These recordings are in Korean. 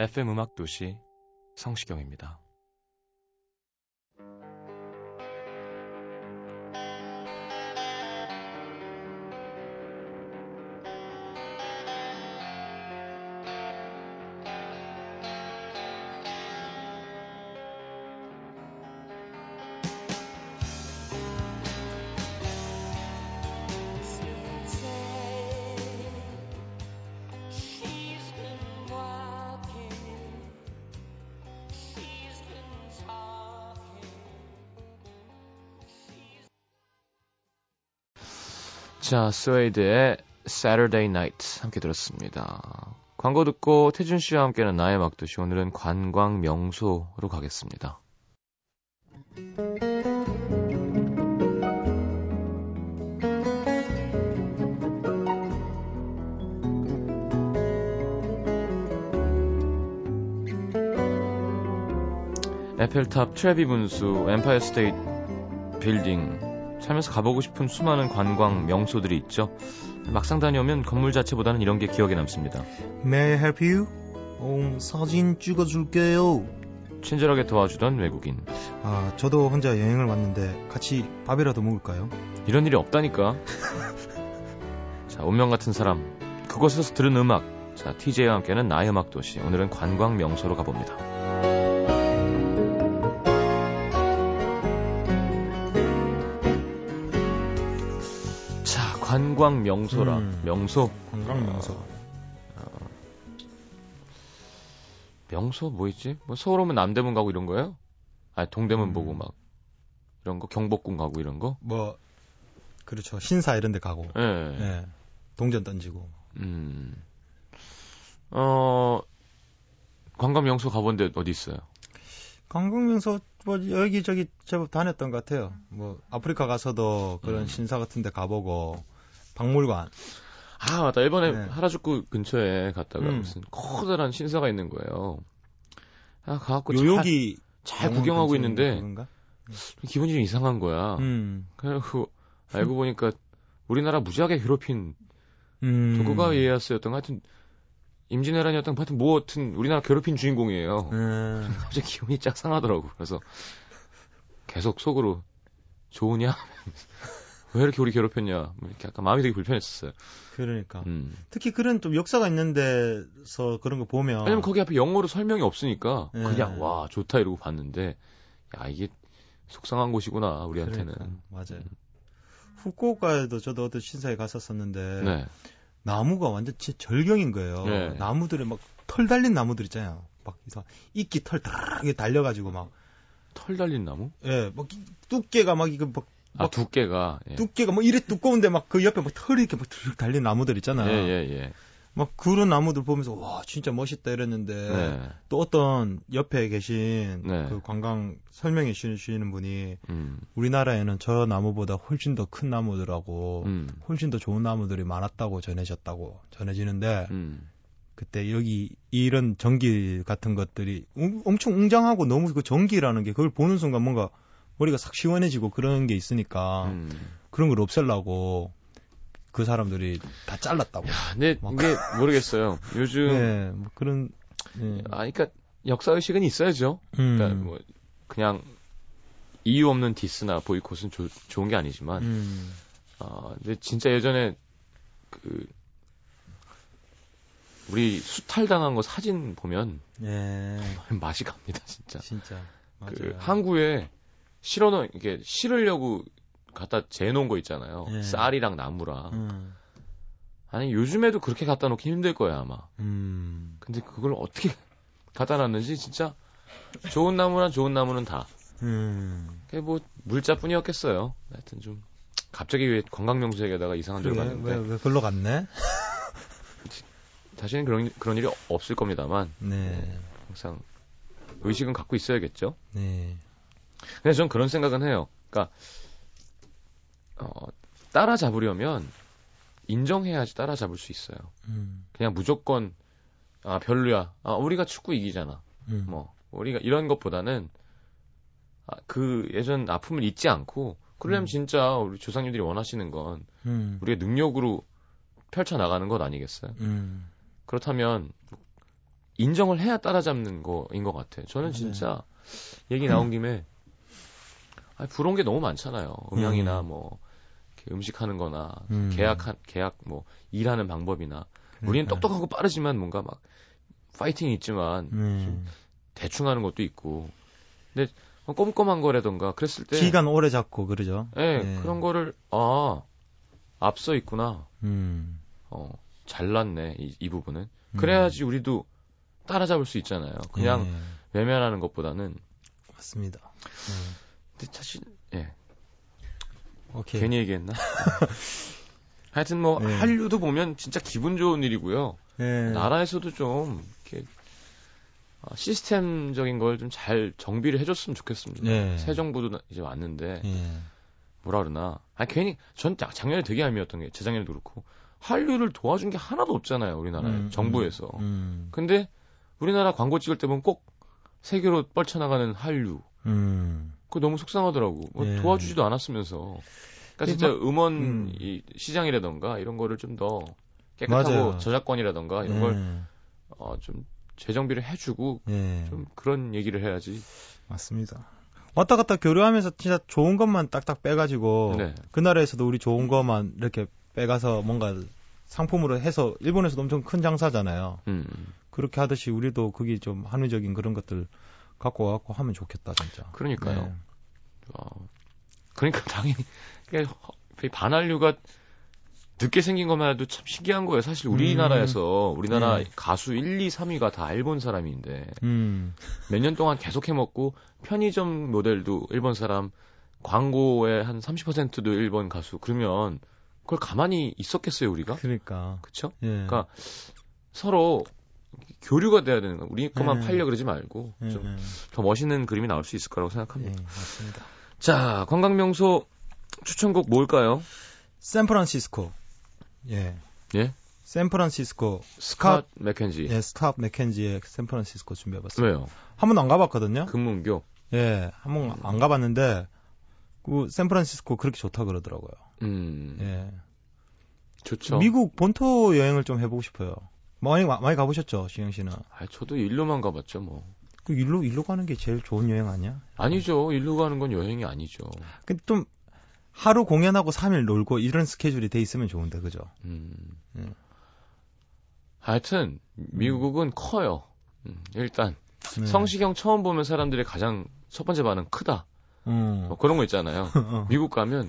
FM 음악 도시 성시경입니다. 자, 스웨이드의 Saturday Night 함께 들었습니다. 광고 듣고 태준 씨와 함께하는 나의 음악도시 오늘은 관광 명소로 가겠습니다. 에펠탑 트레비 분수, 엠파이어 스테이트 빌딩 살면서 가보고 싶은 수많은 관광 명소들이 있죠. 막상 다녀오면 건물 자체보다는 이런 게 기억에 남습니다. May I help you? 어, 사진 찍어줄게요. 친절하게 도와주던 외국인. 아, 저도 혼자 여행을 왔는데 같이 밥이라도 먹을까요? 이런 일이 없다니까. 자, 운명 같은 사람. 그곳에서 들은 음악. 자, TJ와 함께는 나의 음악 도시. 오늘은 관광 명소로 가봅니다. 관광 명소라. 음. 명소. 관광 명소. 명소 뭐 있지? 뭐 서울 오면 남대문 가고 이런 거예요? 아, 동대문 음. 보고 막 이런 거 경복궁 가고 이런 거? 뭐 그렇죠. 신사 이런 데 가고. 예. 예. 동전 던지고. 음. 어, 관광 명소 가본 데 어디 있어요? 관광 명소 뭐 여기저기 제법 다녔던 것 같아요. 뭐 아프리카 가서도 그런 음. 신사 같은 데 가보고 박물관. 아, 맞다. 이번에 네. 하라주쿠 근처에 갔다가 음. 무슨 커다란 신사가 있는 거예요. 아, 가갖고 요요기 잘, 잘 구경하고 있는데 그건가? 기분이 좀 이상한 거야. 음. 그래갖고 알고 보니까 우리나라 무지하게 괴롭힌 음. 도쿠가와 이에야스였던 거 하여튼 임진왜란이었던 거 하여튼 뭐 하여튼 우리나라 괴롭힌 주인공이에요. 음. 갑자기 기분이 쫙 상하더라고. 그래서 계속 속으로 좋으냐? 왜 이렇게 우리 괴롭혔냐? 뭐 이렇게 약간 마음이 되게 불편했었어요. 그러니까. 음. 특히 그런 좀 역사가 있는 데서 그런 거 보면 왜냐면 거기 앞에 영어로 설명이 없으니까 네. 그냥 와 좋다 이러고 봤는데 야 이게 속상한 곳이구나 우리한테는. 그러니까, 맞아요. 후쿠오카에도 저도 어떤 신사에 갔었었는데 네. 나무가 완전 진짜 절경인 거예요. 네. 나무들에 막 털 달린 나무들 있잖아요. 막 이상 이끼 털 달려가지고 막 털 달린 나무? 예, 막 이- 두께가 막 이거 막 아막 두께가. 예. 두께가 뭐 이래 두꺼운데 막 그 옆에 막 털이 이렇게 막들 달린 나무들 있잖아요. 예, 예, 예. 막 그런 나무들 보면서 와 진짜 멋있다 이랬는데 네. 또 어떤 옆에 계신 네. 그 관광 설명해 주시는 분이 음. 우리나라에는 저 나무보다 훨씬 더 큰 나무들하고 음. 훨씬 더 좋은 나무들이 많았다고 전해졌다고 전해지는데 음. 그때 여기 이런 전기 같은 것들이 웅- 엄청 웅장하고 너무 그 전기라는 게 그걸 보는 순간 뭔가 머리가 싹 시원해지고 그런 게 있으니까 음. 그런 걸 없애려고 그 사람들이 다 잘랐다고. 근데 막- 이게 모르겠어요. 요즘 네, 뭐 그런 예. 아 그러니까 역사 의식은 있어야죠. 그러니까 음. 뭐 그냥 이유 없는 디스나 보이콧은 조- 좋은 게 아니지만 음. 아 근데 진짜 예전에 그 우리 수탈 당한 거 사진 보면 예. 맛이 갑니다 진짜. 진짜. 맞아요. 그 항구에 실어놓 이게 실으려고 갖다 재놓은 거 있잖아요. 예. 쌀이랑 나무랑 음. 아니 요즘에도 그렇게 갖다 놓기 힘들 거야 아마. 음. 근데 그걸 어떻게 갖다 놨는지 진짜 좋은 나무란 좋은 나무는 다. 음. 그게 뭐 물자뿐이었겠어요. 하여튼 좀 갑자기 왜 관광명소에다가 이상한 데로 갔는데 왜, 왜 글로 갔네? 다시는 그런 그런 일이 없을 겁니다만 네. 항상 의식은 갖고 있어야겠죠. 네. 근데 전 그런 생각은 해요. 그러니까 어, 따라잡으려면 인정해야지 따라잡을 수 있어요. 음. 그냥 무조건 아 별로야. 아 우리가 축구 이기잖아. 음. 뭐 우리가 이런 것보다는 아, 그 예전 아픔을 잊지 않고 그러려면 음. 진짜 우리 조상님들이 원하시는 건 음. 우리의 능력으로 펼쳐 나가는 것 아니겠어요? 음. 그렇다면 인정을 해야 따라잡는 거인 것 같아요. 저는 네. 진짜 얘기 나온 김에 아, 부러운 게 너무 많잖아요. 음향이나 음. 뭐 이렇게 음식 하는 거나 음. 계약 한 계약 뭐 일하는 방법이나 우리는 그러니까. 똑똑하고 빠르지만 뭔가 막 파이팅이 있지만 음. 대충 하는 것도 있고 근데 꼼꼼한 거라던가 그랬을 때 기간 오래 잡고 그러죠. 예, 네. 그런 거를 아 앞서 있구나. 음. 어, 잘났네 이, 이 부분은. 그래야지 우리도 따라잡을 수 있잖아요. 그냥 예, 외면하는 것보다는. 맞습니다. 음. 근데 사실 예, 오케이. 괜히 얘기했나? 하여튼 뭐 네. 한류도 보면 진짜 기분 좋은 일이고요. 예. 나라에서도 좀 이렇게 아, 시스템적인 걸 좀 잘 정비를 해줬으면 좋겠습니다. 예. 새 정부도 나- 이제 왔는데 예. 뭐라 그러나 아 괜히 전 작- 작년에 되게 얄미웠던 게 재작년에도 그렇고 한류를 도와준 게 하나도 없잖아요 우리나라에 음, 정부에서 음. 근데 우리나라 광고 찍을 때 보면 꼭 세계로 뻗쳐나가는 한류 음. 그거 너무 속상하더라고 뭐 예. 도와주지도 않았으면서 그러니까 이게 진짜 막- 음원 음. 이 시장이라던가 이런 거를 좀 더 깨끗하고 맞아요. 저작권이라던가 이런 예. 걸 어, 좀 재정비를 해주고 예. 좀 그런 얘기를 해야지 맞습니다. 왔다 갔다 교류하면서 진짜 좋은 것만 딱딱 빼가지고 네. 그 나라에서도 우리 좋은 것만 이렇게 빼가서 뭔가 상품으로 해서 일본에서도 엄청 큰 장사잖아요. 음. 그렇게 하듯이 우리도 그게 좀 한의적인 그런 것들 갖고 와갖고 하면 좋겠다 진짜. 그러니까요. 네. 어, 그러니까 당연히 반한류가 늦게 생긴 것만 해도 참 신기한 거예요. 사실 우리나라에서 우리나라 네. 가수 1, 2, 3위가 다 일본 사람인데 음. 몇년 동안 계속 해먹고 편의점 모델도 일본 사람, 광고의 한 30%도 일본 가수. 그러면 그걸 가만히 있었겠어요 우리가? 그러니까. 그쵸? 예. 그러니까 서로 교류가 돼야 되는 거. 우리 것만 네. 팔려 그러지 말고 예, 좀 예. 더 멋있는 그림이 나올 수 있을 거라고 예, 생각합니다. 맞습니다. 자, 관광 명소 추천곡 뭘까요? 샌프란시스코. 예. 예? 샌프란시스코. 스캇 맥켄지. 예, 스캇 맥켄지의 샌프란시스코 준비해봤어요. 왜요? 한 번도 안 가봤거든요. 금문교. 예, 한 번 안 가봤는데 그 샌프란시스코 그렇게 좋다 그러더라고요. 음, 예. 좋죠. 미국 본토 여행을 좀 해보고 싶어요. 많이 많이 가보셨죠, 시영 씨는? 아, 저도 일로만 가봤죠, 뭐. 그 일로 일로 가는 게 제일 좋은 여행 아니야? 아니죠. 일로 가는 건 여행이 아니죠. 근데 좀 하루 공연하고 3일 놀고 이런 스케줄이 돼 있으면 좋은데, 그죠? 음. 음. 하여튼 미국은 커요. 음, 일단 네. 성시경 처음 보면 사람들의 가장 첫 번째 반응 크다. 음. 뭐 그런 거 있잖아요. 어. 미국 가면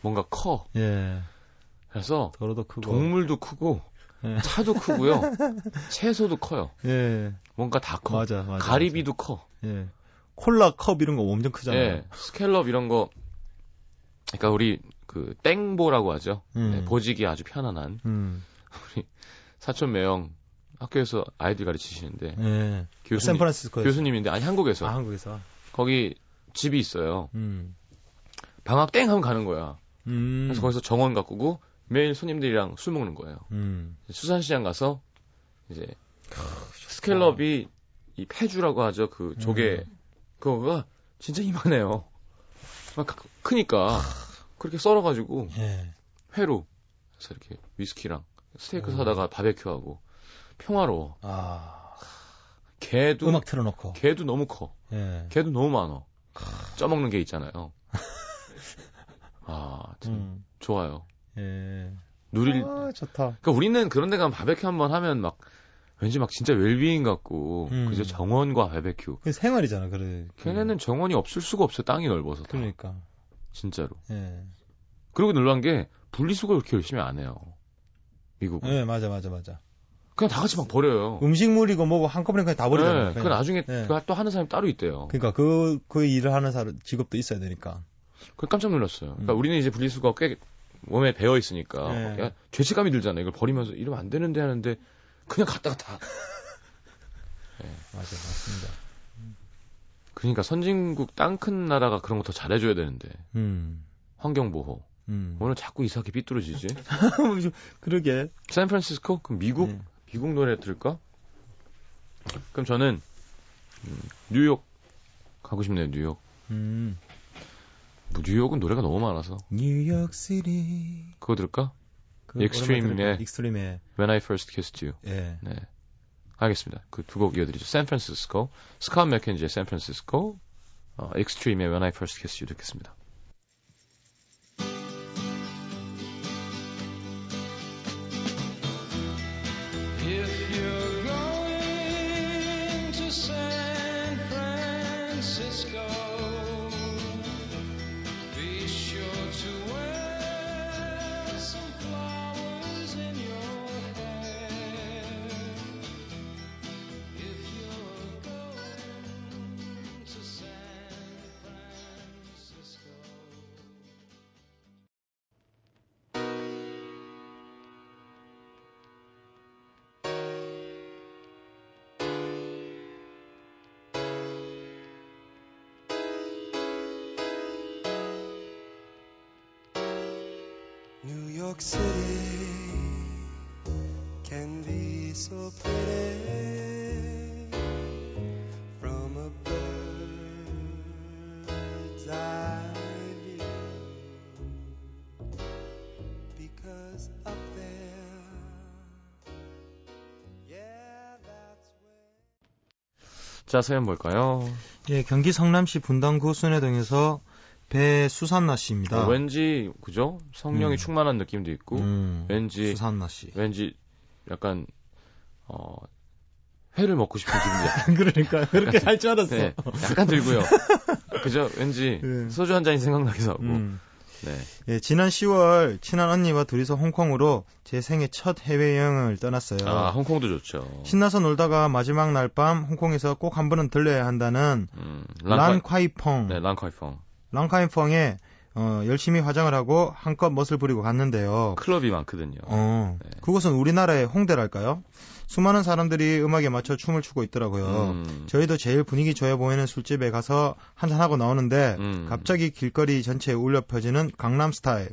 뭔가 커. 예. 그래서 도로도 크고. 동물도 크고 예. 차도 크고요. 채소도 커요. 예. 뭔가 다 커. 맞아, 맞아. 가리비도 커. 맞아. 예. 콜라 컵 이런 거 엄청 크잖아요. 예, scallop 이런 거. 그러니까 우리 그 땡보라고 하죠. 음. 네, 보직이 아주 편안한 음. 사촌 매형 학교에서 아이들 가르치시는데 예. 교수님 샌프란시스코에 교수님인데 아니 한국에서 아, 한국에서. 거기 집이 있어요. 음. 방학 땡 하면 가는 거야. 음. 그래서 거기서 정원 가꾸고 매일 손님들이랑 술 먹는 거예요. 음. 수산시장 가서 이제 스켈럽이 이 폐주라고 하죠. 그 조개 음. 그거가 진짜 이만해요. 막 크- 크니까 그렇게 썰어가지고 예. 회로 그래서 이렇게 위스키랑 스테이크 음. 사다가 바베큐하고 평화로워. 아. 개도 음악 틀어놓고. 개도 너무 커. 예. 개도 너무 많어. 쪄먹는 게 있잖아요. 아, 하여튼 음. 좋아요. 예. 누릴. 아, 좋다. 그러니까 우리는 그런 데 가면 바베큐 한번 하면 막 왠지 막 진짜 웰비인 같고 음. 그죠 정원과 바베큐. 그 생활이잖아, 그래. 걔네는 정원이 없을 수가 없어. 땅이 넓어서. 다. 그러니까. 진짜로. 예. 그리고 놀란 게 분리수거 그렇게 열심히 안 해요. 미국은. 예, 맞아, 맞아, 맞아. 그냥 다 같이 막 버려요. 음식물이고 뭐고 한꺼번에 그냥 다 버리잖아요. 네, 그냥. 그 나중에 네. 그또 하는 사람이 따로 있대요. 그러니까 그, 그 일을 하는 사람, 직업도 있어야 되니까. 그 깜짝 놀랐어요. 그러니까 음. 우리는 이제 분리수거가 꽤 몸에 배어 있으니까 네. 야, 죄책감이 들잖아요. 이걸 버리면서 이러면 안 되는데 하는데 그냥 갖다가 다. 맞아, 맞습니다. 그러니까 선진국 땅 큰 나라가 그런 거 더 잘해줘야 되는데 음, 환경 보호. 음. 오늘 자꾸 이상하게 삐뚤어지지? 그러게. 샌프란시스코? 그럼 미국? 네. 미국 노래 들을까? 그럼 저는 음, 뉴욕 가고 싶네요. 뉴욕. 음. 뭐 뉴욕은 노래가 너무 많아서 New York City. 그거 들을까? 그 익스트림의- 들을까? 익스트림의, When I First Kissed You. 예. 네. 알겠습니다. 그 두 곡 이어드리죠. 샌프란시스코, 스콧 맥켄지의 샌프란시스코, 어, 익스트림의 When I First Kissed You 듣겠습니다. 자, 사연 볼까요? 예, 경기 성남시 분당구 순회동에서 배수산나 씨입니다. 어, 왠지 그죠? 성령이 음. 충만한 느낌도 있고 음, 왠지 수산나 씨. 왠지 약간 어 회를 먹고 싶은 기분이야. 그러니까 그렇게 할 줄 알았어. 네, 약간 들고요. 그죠? 왠지 네. 소주 한 잔이 생각나기도 하고. 음. 네. 예, 지난 10월 친한 언니와 둘이서 홍콩으로 제 생애 첫 해외 여행을 떠났어요. 아, 홍콩도 좋죠. 신나서 놀다가 마지막 날 밤 홍콩에서 꼭 한 번은 들려야 한다는 음, 란콰이펑, 네, 란콰이펑. 란콰이펑에 어, 열심히 화장을 하고 한껏 멋을 부리고 갔는데요. 클럽이 많거든요. 어, 네. 그곳은 우리나라의 홍대랄까요? 수많은 사람들이 음악에 맞춰 춤을 추고 있더라고요. 음, 저희도 제일 분위기 좋아 보이는 술집에 가서 한잔하고 나오는데 음. 갑자기 길거리 전체에 울려 퍼지는 강남 스타일.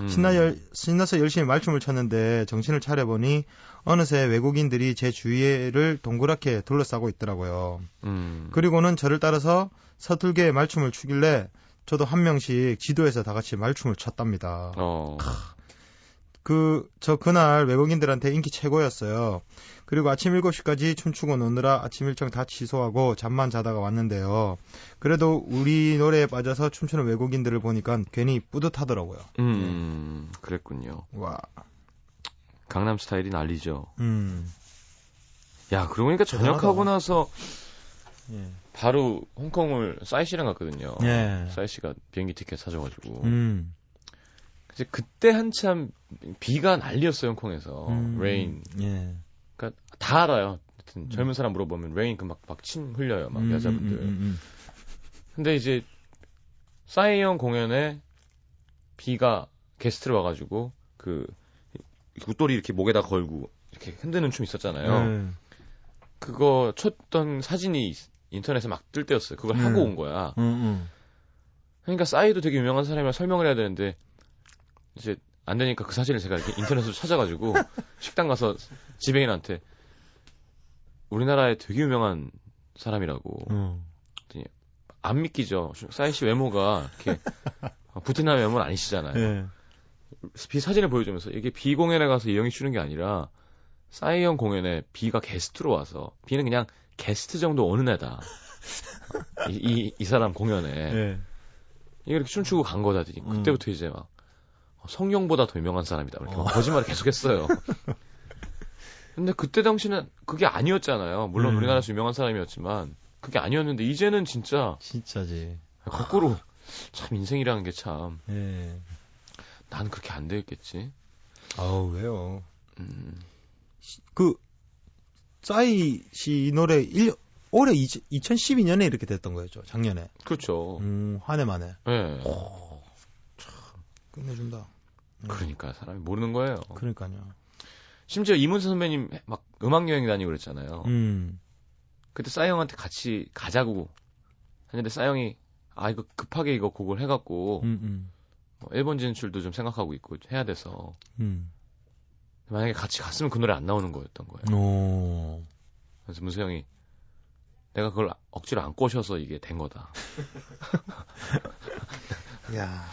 음. 신나 열, 신나서 열심히 말춤을 췄는데 정신을 차려보니 어느새 외국인들이 제 주위를 동그랗게 둘러싸고 있더라고요. 음. 그리고는 저를 따라서 서툴게 말춤을 추길래 저도 한 명씩 지도에서 다 같이 말춤을 췄답니다. 어. 그, 저 그날 외국인들한테 인기 최고였어요. 그리고 아침 7시까지 춤추고 노느라 아침 일정 다 취소하고 잠만 자다가 왔는데요. 그래도 우리 노래에 빠져서 춤추는 외국인들을 보니까 괜히 뿌듯하더라고요. 음. 그랬군요. 와. 강남 스타일이 난리죠. 음. 야, 그러고 보니까 전역하고 대단하다. 나서 예. 바로 홍콩을 싸이 씨랑 갔거든요. 예. 싸이 씨가 비행기 티켓 사줘가지고. 음. 이제 그때 한참 비가 난리였어요, 홍콩에서. 음. Rain. 예. 그러니까 다 알아요. 하여튼 젊은 사람 물어보면 Rain 그 막 막 침 흘려요, 막 음, 여자분들. 음, 음, 음, 근데 이제 싸이 형 공연에 비가 게스트로 와가지고 그 웃돌이 이렇게 목에다 걸고 이렇게 흔드는 춤 있었잖아요. 음. 그거 쳤던 사진이 인터넷에 막 뜰 때였어요. 그걸 음. 하고 온 거야. 음, 음. 그러니까 싸이도 되게 유명한 사람이라 설명을 해야 되는데 이제 안 되니까 그 사진을 제가 이렇게 인터넷으로 찾아가지고 식당 가서 지배인한테 우리나라에 되게 유명한 사람이라고 음. 안 믿기죠. 싸이 씨 외모가 이렇게 부티나 외모는 아니시잖아요. 예. 비 사진을 보여주면서 이게 비 공연에 가서 이 형이 추는 게 아니라 싸이 형 공연에 비가 게스트로 와서 비는 그냥 게스트 정도 오는 애다. 이, 이, 이 사람 공연에 예. 이렇게 춤추고 간 거다더니 음. 그때부터 이제 막 어, 성룡보다 더 유명한 사람이다 이렇게 막 어. 거짓말을 계속했어요. 근데 그때 당시는 그게 아니었잖아요. 물론 음. 우리나라에서 유명한 사람이었지만 그게 아니었는데 이제는 진짜 진짜지. 거꾸로 참 인생이라는 게 참 예. 나는 그렇게 안 되겠지. 아우, 왜요? 음, 그 싸이 씨 노래 1 올해 2012년에 이렇게 됐던 거였죠. 작년에. 그렇죠. 음, 한 해 만에. 예. 끝내준다. 그러니까 사람이 모르는 거예요. 그러니까요. 심지어 이문세 선배님 막 음악 여행 다니고 그랬잖아요. 음. 그때 싸이 형한테 같이 가자고 했는데 싸이 형이 아 이거 급하게 이거 곡을 해갖고 음, 음. 뭐 일본 진출도 좀 생각하고 있고 해야 돼서 음. 만약에 같이 갔으면 그 노래 안 나오는 거였던 거예요. 오. 그래서 문세 형이 내가 그걸 억지로 안 꼬셔서 이게 된 거다. 야.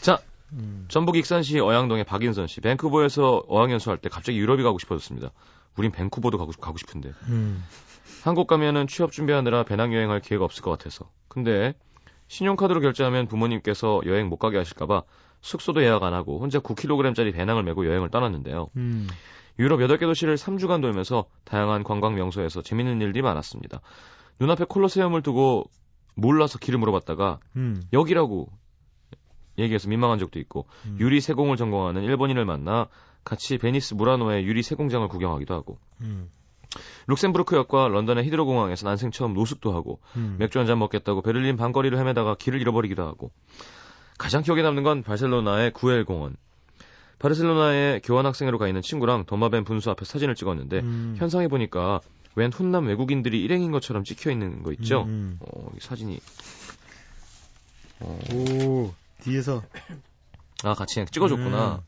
자, 음. 전북 익산시 어양동의 박인선 씨. 밴쿠버에서 어학연수 할 때 갑자기 유럽이 가고 싶어졌습니다. 우린 밴쿠버도 가고, 가고 싶은데. 음. 한국 가면은 취업 준비하느라 배낭여행할 기회가 없을 것 같아서. 근데 신용카드로 결제하면 부모님께서 여행 못 가게 하실까봐 숙소도 예약 안 하고 혼자 9kg짜리 배낭을 메고 여행을 떠났는데요. 음. 유럽 8개 도시를 3주간 돌면서 다양한 관광 명소에서 재밌는 일들이 많았습니다. 눈앞에 콜로세움을 두고 몰라서 길을 물어봤다가 음. 여기라고 얘기해서 민망한 적도 있고 음. 유리 세공을 전공하는 일본인을 만나 같이 베니스 무라노의 유리 세공장을 구경하기도 하고 음. 룩셈부르크 역과 런던의 히드로 공항에서 난생 처음 노숙도 하고 음. 맥주 한 잔 먹겠다고 베를린 밤거리를 헤매다가 길을 잃어버리기도 하고 가장 기억에 남는 건 바르셀로나의 구엘 공원. 바르셀로나에 교환학생으로 가 있는 친구랑 도마뱀 분수 앞에 사진을 찍었는데 음. 현상에 보니까 웬 훈남 외국인들이 일행인 것처럼 찍혀 있는 거 있죠? 음. 어, 이 사진이 어, 오. 뒤에서 아 같이 그냥 찍어줬구나. 음.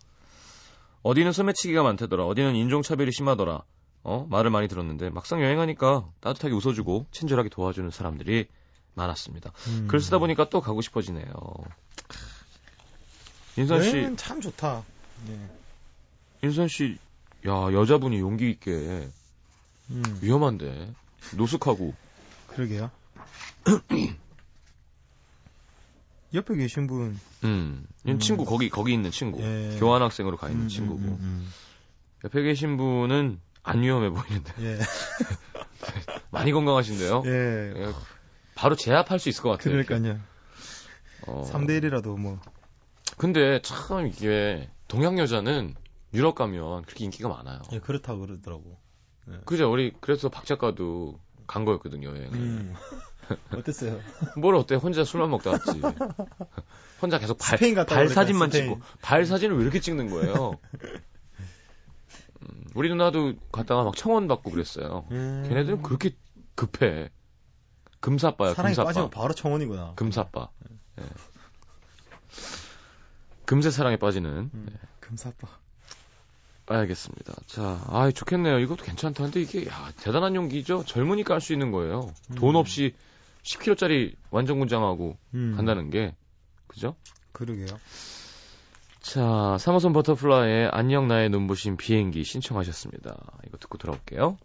어디는 소매치기가 많대더라. 어디는 인종차별이 심하더라. 어 말을 많이 들었는데 막상 여행하니까 따뜻하게 웃어주고 친절하게 도와주는 사람들이 많았습니다. 음. 글 쓰다 보니까 또 가고 싶어지네요. 인선 씨, 참 좋다. 네. 인선 씨, 야 여자분이 용기 있게 음. 위험한데 노숙하고 그러게요. 옆에 계신 분. 음, 이 음. 친구 거기 거기 있는 친구 예. 교환 학생으로 가 있는 음, 친구고 음, 음, 옆에 계신 분은 안 위험해 보이는데 음. 예. 많이 건강하신데요. 예. 예, 바로 제압할 수 있을 것 같아요. 그러니까요. 어. 3대 1이라도 뭐. 근데 참 이게 동양 여자는 유럽 가면 그렇게 인기가 많아요. 예, 그렇다고 그러더라고. 그죠? 우리 그래서 박 작가도 간 거였거든요 여행을. 음. 어땠어요? 뭘 어때? 혼자 술만 먹다 왔지. 혼자 계속 발, 발 사진만 스페인. 찍고 발 사진을 왜 이렇게 찍는 거예요? 음, 우리 누나도 갔다가 막 청원 받고 그랬어요. 음. 걔네들은 그렇게 급해. 금사빠야, 사랑에 금사빠. 빠지면 바로 청원이구나. 금사빠. 예. 금세 사랑에 빠지는. 음. 금사빠. 알겠습니다. 자, 아 좋겠네요. 이것도 괜찮다. 근데 이게, 야, 대단한 용기죠? 젊으니까 할 수 있는 거예요. 돈 음. 없이 10kg짜리 완전 군장하고 음. 간다는 게. 그죠? 그러게요. 자, 3호선 버터플라이의 안녕 나의 눈부신 비행기 신청하셨습니다. 이거 듣고 돌아올게요.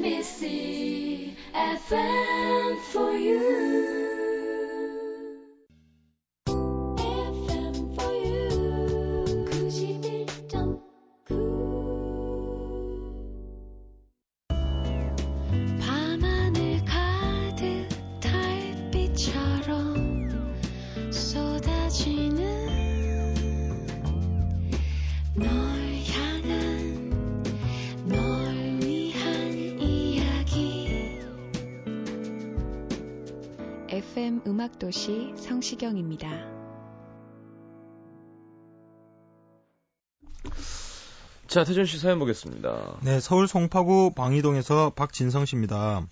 NBC FM for you. 도시 성시경입니다. 자, 태준 씨 사연 보겠습니다. 네, 서울 송파구 방이동에서 박진성 씨입니다.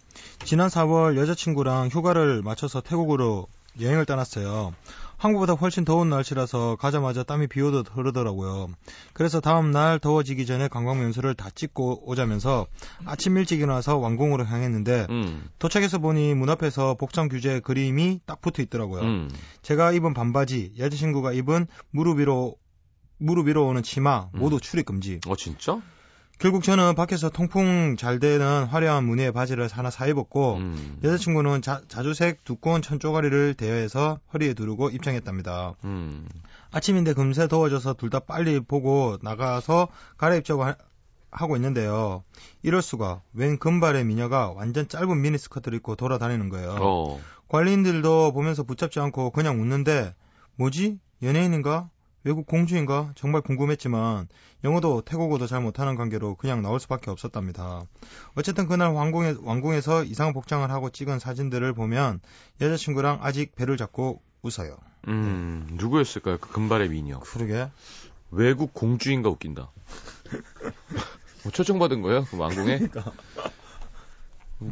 지난 4월 여자친구랑 휴가를 맞춰서 태국으로 여행을 떠났어요. 한국보다 훨씬 더운 날씨라서 가자마자 땀이 비 오듯 흐르더라고요. 그래서 다음 날 더워지기 전에 관광 명소를 다 찍고 오자면서 아침 일찍 일어나서 왕궁으로 향했는데 음. 도착해서 보니 문 앞에서 복장 규제 그림이 딱 붙어 있더라고요. 음. 제가 입은 반바지, 여자친구가 입은 무릎 위로 무릎 위로 오는 치마 음. 모두 출입 금지. 어 진짜? 결국 저는 밖에서 통풍 잘 되는 화려한 무늬의 바지를 하나 사 입었고 음. 여자친구는 자, 자주색 두꺼운 천조가리를 대여해서 허리에 두르고 입장했답니다. 음. 아침인데 금세 더워져서 둘 다 빨리 보고 나가서 갈아입자고 하, 하고 있는데요. 이럴 수가 웬 금발의 미녀가 완전 짧은 미니스커트를 입고 돌아다니는 거예요. 어. 관리인들도 보면서 붙잡지 않고 그냥 웃는데 뭐지? 연예인인가? 외국 공주인가? 정말 궁금했지만 영어도 태국어도 잘 못하는 관계로 그냥 나올 수밖에 없었답니다. 어쨌든 그날 왕궁에, 왕궁에서 이상한 복장을 하고 찍은 사진들을 보면 여자친구랑 아직 배를 잡고 웃어요. 음. 누구였을까요? 그 금발의 미녀. 그러게. 외국 공주인가 웃긴다. 뭐 초청받은 거예요? 그 왕궁에?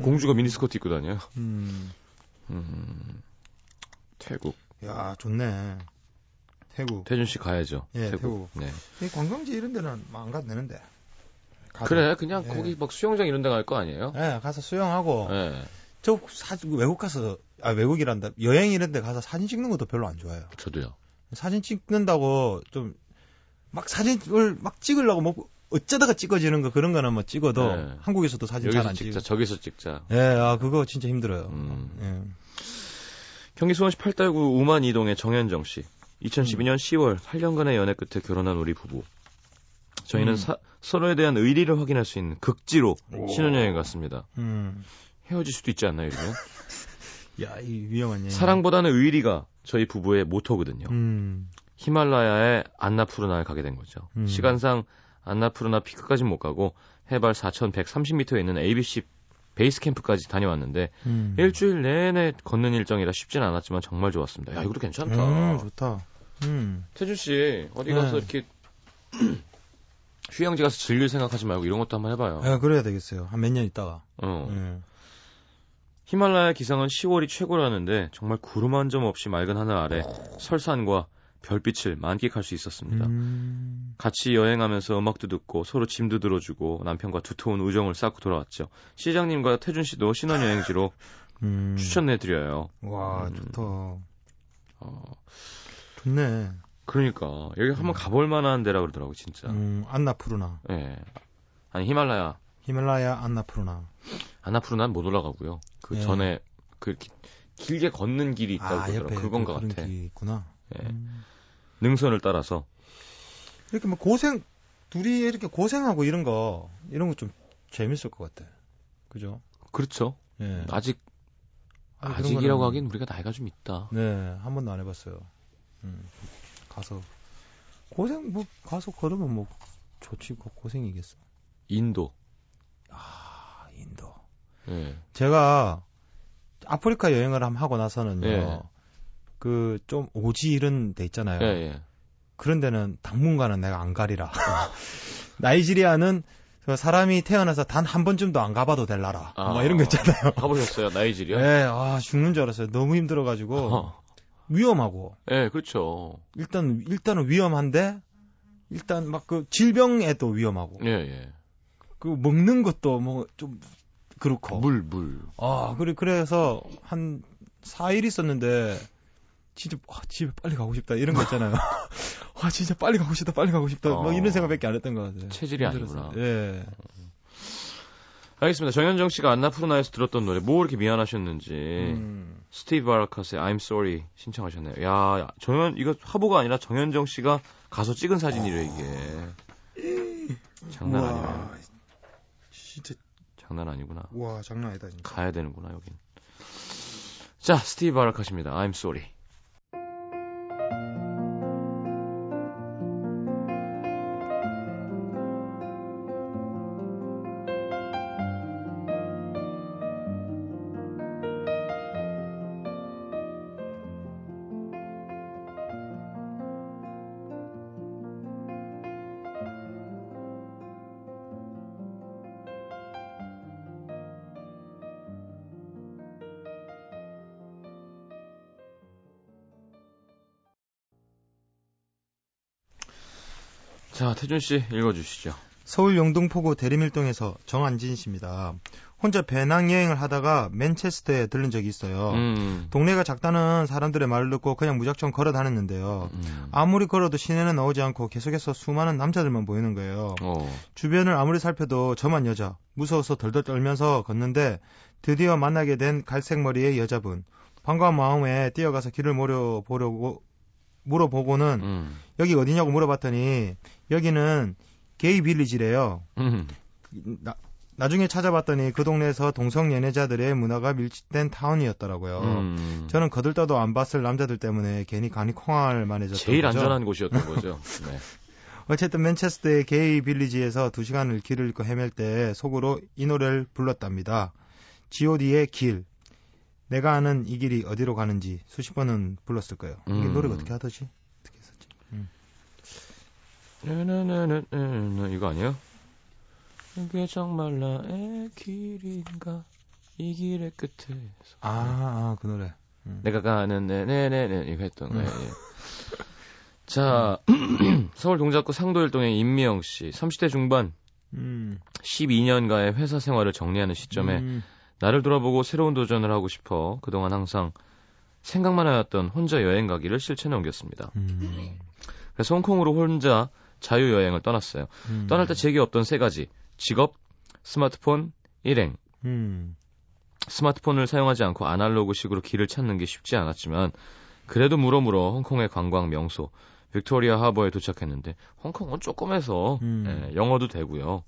공주가 미니스커트 입고 다녀요. 음, 음. 태국. 야 좋네. 태국. 태준 씨 가야죠. 예, 태국. 네. 이 관광지 이런 데는 안 가도 되는데. 가서. 그래, 그냥 예. 거기 막 수영장 이런 데 갈 거 아니에요? 예, 가서 수영하고 예. 저 사, 외국 가서 아 외국이란다 여행 이런 데 가서 사진 찍는 것도 별로 안 좋아해요. 저도요. 사진 찍는다고 좀 막 사진을 막 찍으려고 뭐 어쩌다가 찍어지는 거 그런 거는 뭐 찍어도 네. 한국에서도 사진 잘 안 찍자. 저기서 찍자. 예, 아 그거 진짜 힘들어요. 음. 예. 경기 수원시 팔달구 우만 이동의 정현정 씨. 2012년 10월 8년간의 연애 끝에 결혼한 우리 부부. 저희는 음. 사- 서로에 대한 의리를 확인할 수 있는 극지로 신혼여행 갔습니다. 음. 헤어질 수도 있지 않나요, 이러면? 야, 이 위험한 얘기. 사랑보다는 의리가 저희 부부의 모토거든요. 음. 히말라야의 안나푸르나를 가게 된 거죠. 음. 시간상 안나푸르나 피크까지는 못 가고 해발 4,130m에 있는 ABC 베이스 캠프까지 다녀왔는데 음. 일주일 내내 걷는 일정이라 쉽진 않았지만 정말 좋았습니다. 야, 이것도 괜찮다. 음, 좋다. 음. 태준 씨 어디 가서 네. 이렇게 휴양지 가서 즐길 생각하지 말고 이런 것도 한번 해봐요. 아, 그래야 되겠어요. 한 몇 년 있다가. 어. 예. 히말라야 기상은 10월이 최고라는데 정말 구름 한 점 없이 맑은 하늘 아래 설산과 별빛을 만끽할 수 있었습니다. 음. 같이 여행하면서 음악도 듣고 서로 짐도 들어주고 남편과 두터운 우정을 쌓고 돌아왔죠. 시장님과 태준 씨도 신혼여행지로 음. 추천해드려요. 와, 음. 좋다. 어, 좋네. 그러니까 여기 한번 가볼 만한 데라 그러더라고 진짜. 음, 안나푸르나. 예. 아니 히말라야 히말라야 안나푸르나. 아나푸르난 못 올라가고요. 그 예. 전에 그 기- 길게 걷는 길이 있다고 아, 그러더라고. 옆에 그건 그- 같아. 있구나. 예. 음. 능선을 따라서 이렇게 뭐 고생 둘이 이렇게 고생하고 이런 거 이런 거 좀 재밌을 것 같아. 그죠? 그렇죠. 예. 아직 아니, 아직이라고 거는- 하긴 우리가 나이가 좀 있다. 네, 한 번도 안 해봤어요. 음, 가서 고생 뭐 가서 걸으면 뭐 좋지 뭐 고생이겠어. 인도. 아 인도. 예. 제가 아프리카 여행을 하고 나서는요. 예. 그 좀 오지 이런 데 있잖아요. 예, 예. 그런 데는 당분간은 내가 안 가리라. 나이지리아는 그 사람이 태어나서 단 한 번쯤도 안 가봐도 될 나라. 아. 뭐 이런 거 있잖아요. 가보셨어요? 나이지리아? 네, 아 죽는 줄 알았어요. 너무 힘들어가지고 어. 위험하고 예, 그렇죠. 일단 일단은 위험한데 일단 막 그 질병에도 위험하고 예, 예. 그 먹는 것도 뭐 좀 그렇고. 물, 물. 아 그래 그래서 한 4일 있었는데 진짜 아, 집에 빨리 가고 싶다 이런 거 있잖아요. 아 진짜 빨리 가고 싶다 빨리 가고 싶다 뭐 어. 이런 생각밖에 안 했던 것 같아요. 체질이 힘들었어요. 아니구나. 예. 알겠습니다. 정현정 씨가 안나푸르나에서 들었던 노래, 뭐 이렇게 미안하셨는지, 음. 스티브 바라카스의 I'm Sorry 신청하셨네요. 야, 야, 정현, 이거 화보가 아니라 정현정 씨가 가서 찍은 사진이래, 이게. 장난 우와, 아니네. 진짜 장난 아니구나. 와 장난 아니다 진짜. 가야 되는구나, 여긴. 자, 스티브 바라카십니다. I'm Sorry. 자, 태준 씨 읽어주시죠. 서울 영등포구 대림일동에서 정안진 씨입니다. 혼자 배낭 여행을 하다가 맨체스터에 들른 적이 있어요. 음. 동네가 작다는 사람들의 말을 듣고 그냥 무작정 걸어 다녔는데요. 음. 아무리 걸어도 시내는 나오지 않고 계속해서 수많은 남자들만 보이는 거예요. 어. 주변을 아무리 살펴도 저만 여자. 무서워서 덜덜 떨면서 걷는데 드디어 만나게 된 갈색 머리의 여자분. 반가운 마음에 뛰어가서 길을 물어보려고 물어보고는 음. 여기 어디냐고 물어봤더니 여기는 게이 빌리지래요. 음. 나, 나중에 찾아봤더니 그 동네에서 동성 연애자들의 문화가 밀집된 타운이었더라고요. 음. 저는 거들떠도 안 봤을 남자들 때문에 괜히 간이 콩할 만해졌던 제일 거죠. 안전한 곳이었던 거죠. 네. 어쨌든 맨체스터의 게이 빌리지에서 두 시간을 길을 잃고 헤맬 때 속으로 이 노래를 불렀답니다. G.O.D의 길. 내가 아는 이 길이 어디로 가는지 수십 번은 불렀을 거예요. 이게 음. 노래가 어떻게 하더지? 어떻게 했었지? 나나나나나 이거 아니에요? 이게 정말 나의 길인가? 이 길의 끝에 아, 아, 그 노래. 내가 가는 네네네 이거 했던 거예요. 음. 예. 자, 서울 동작구 상도일동의 임미영 씨, 30대 중반, 음. 12년가의 회사 생활을 정리하는 시점에 음. 나를 돌아보고 새로운 도전을 하고 싶어 그동안 항상 생각만 하였던 혼자 여행 가기를 실천에 옮겼습니다. 음. 그래서 홍콩으로 혼자 자유 여행을 떠났어요. 음. 떠날 때 제게 없던 세 가지: 직업, 스마트폰, 일행. 음. 스마트폰을 사용하지 않고 아날로그식으로 길을 찾는 게 쉽지 않았지만 그래도 물어물어 홍콩의 관광 명소 빅토리아 하버에 도착했는데 홍콩은 조금해서 음. 예, 영어도 되고요.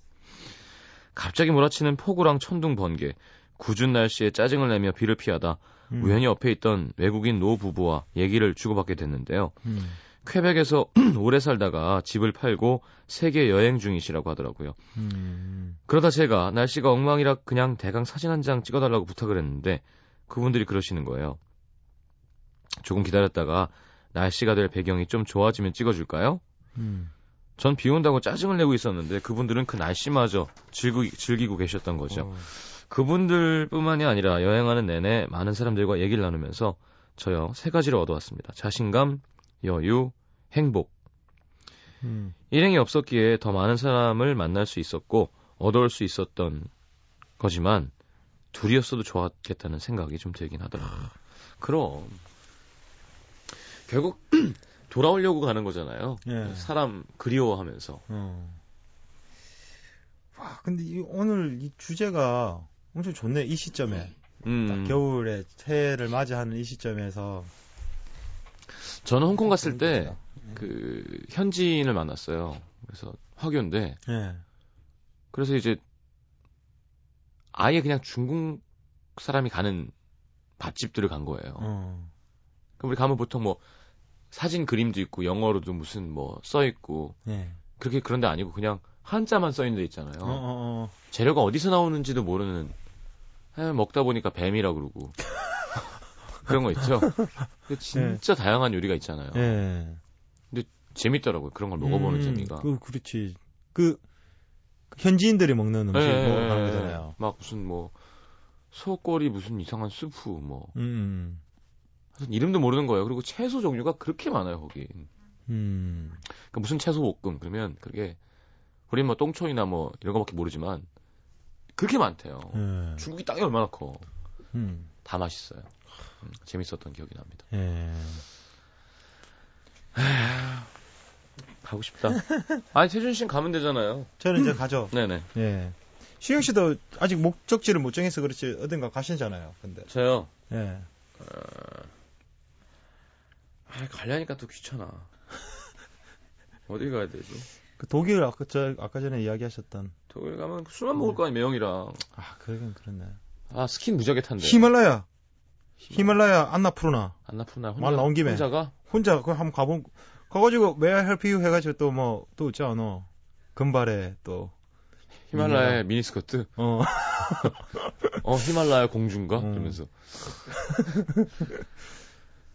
갑자기 몰아치는 폭우랑 천둥 번개, 궂은 날씨에 짜증을 내며 비를 피하다 음. 우연히 옆에 있던 외국인 노 부부와 얘기를 주고받게 됐는데요. 음. 퀘벡에서 오래 살다가 집을 팔고 세계 여행 중이시라고 하더라고요. 음. 그러다 제가 날씨가 엉망이라 그냥 대강 사진 한 장 찍어달라고 부탁을 했는데 그분들이 그러시는 거예요. 조금 기다렸다가 날씨가 될 배경이 좀 좋아지면 찍어줄까요? 음. 전 비 온다고 짜증을 내고 있었는데 그분들은 그 날씨마저 즐기, 즐기고 계셨던 거죠. 어. 그분들뿐만이 아니라 여행하는 내내 많은 사람들과 얘기를 나누면서 저요 세 가지를 얻어왔습니다. 자신감, 여유, 행복. 음. 일행이 없었기에 더 많은 사람을 만날 수 있었고 얻어올 수 있었던 거지만 둘이었어도 좋았겠다는 생각이 좀 들긴 하더라고요. 그럼 결국 돌아오려고 가는 거잖아요. 예. 사람 그리워하면서. 어. 와, 근데 이, 오늘 이 주제가 엄청 좋네. 이 시점에. 음, 딱 겨울에 새해를 맞이하는 이 시점에서. 저는 홍콩 갔을 때 재밌겠다. 그 현지인을 만났어요. 그래서 화교인데 예. 그래서 이제 아예 그냥 중국 사람이 가는 밥집들을 간 거예요. 어. 그럼 우리 가면 보통 뭐 사진 그림도 있고 영어로도 무슨 뭐 써 있고 예. 그렇게 그런 데 아니고 그냥 한자만 써 있는 데 있잖아요. 어, 어, 어. 재료가 어디서 나오는지도 모르는 에, 먹다 보니까 뱀이라 그러고 그런 거 있죠. 근데 진짜 다양한 요리가 있잖아요. 예. 재밌더라고요. 그런 걸 먹어보는 음, 재미가. 그, 그렇지. 그, 현지인들이 먹는 음식 예, 뭐 예, 하는 예. 거잖아요. 막 무슨 뭐 소꼬리 무슨 이상한 스프 뭐 음. 하여튼 이름도 모르는 거예요. 그리고 채소 종류가 그렇게 많아요 거기. 음. 그러니까 무슨 채소 볶음 그러면 그게 우리 뭐 똥초이나 뭐 이런 거밖에 모르지만 그렇게 많대요. 예. 중국이 땅이 얼마나 커. 음. 다 맛있어요. 음, 재밌었던 기억이 납니다. 예. 가고 싶다. 아니 태준 씨는 가면 되잖아요. 저는 이제 가죠. 네네. 예. 시영 씨도 아직 목적지를 못 정해서 그렇지 어딘가 가시잖아요. 근데. 저요. 예. 아 가려니까 또 귀찮아. 어디 가야 되지? 그 독일 아까 저 아까 전에 이야기하셨던 독일 가면 술만 먹을 거 아니야 매형이랑. 아 그러긴 그렇네. 아 스키는 무지하게 탄대. 히말라야. 히말라야 안나푸르나 안 나쁜 날 혼자. 말 나온 김에. 혼자가 혼자 그 한번 가본 가가지고 May I help you 해가지고 또 뭐 또 있지 않아 금발에 또 히말라야 미니스커트. 어. 어 히말라야 공주인가? 음. 그러면서.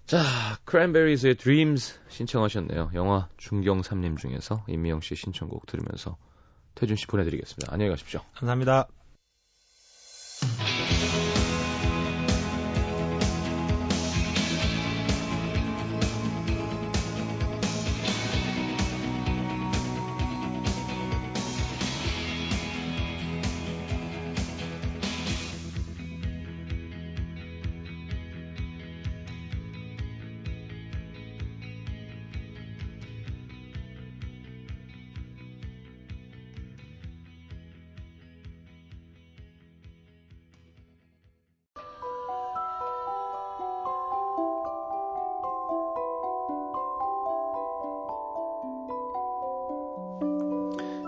자, 크랜베리즈의 Dreams 신청하셨네요. 영화 중경삼림 중에서 임미영 씨의 신청곡 들으면서 태준 씨 보내드리겠습니다. 안녕히 가십시오. 감사합니다.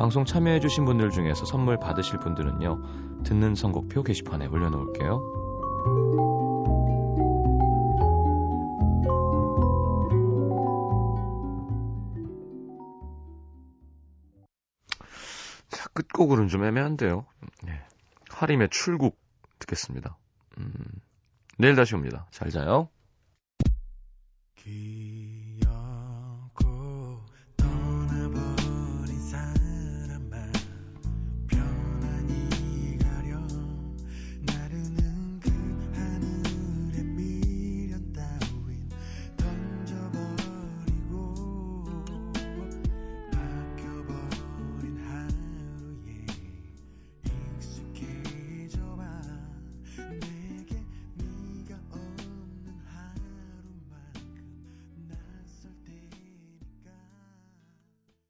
방송 참여해주신 분들 중에서 선물 받으실 분들은요, 듣는 선곡표 게시판에 올려놓을게요. 자, 끝곡으로는 좀 애매한데요. 예. 하림의 출국 듣겠습니다. 음, 내일 다시 옵니다. 잘 자요.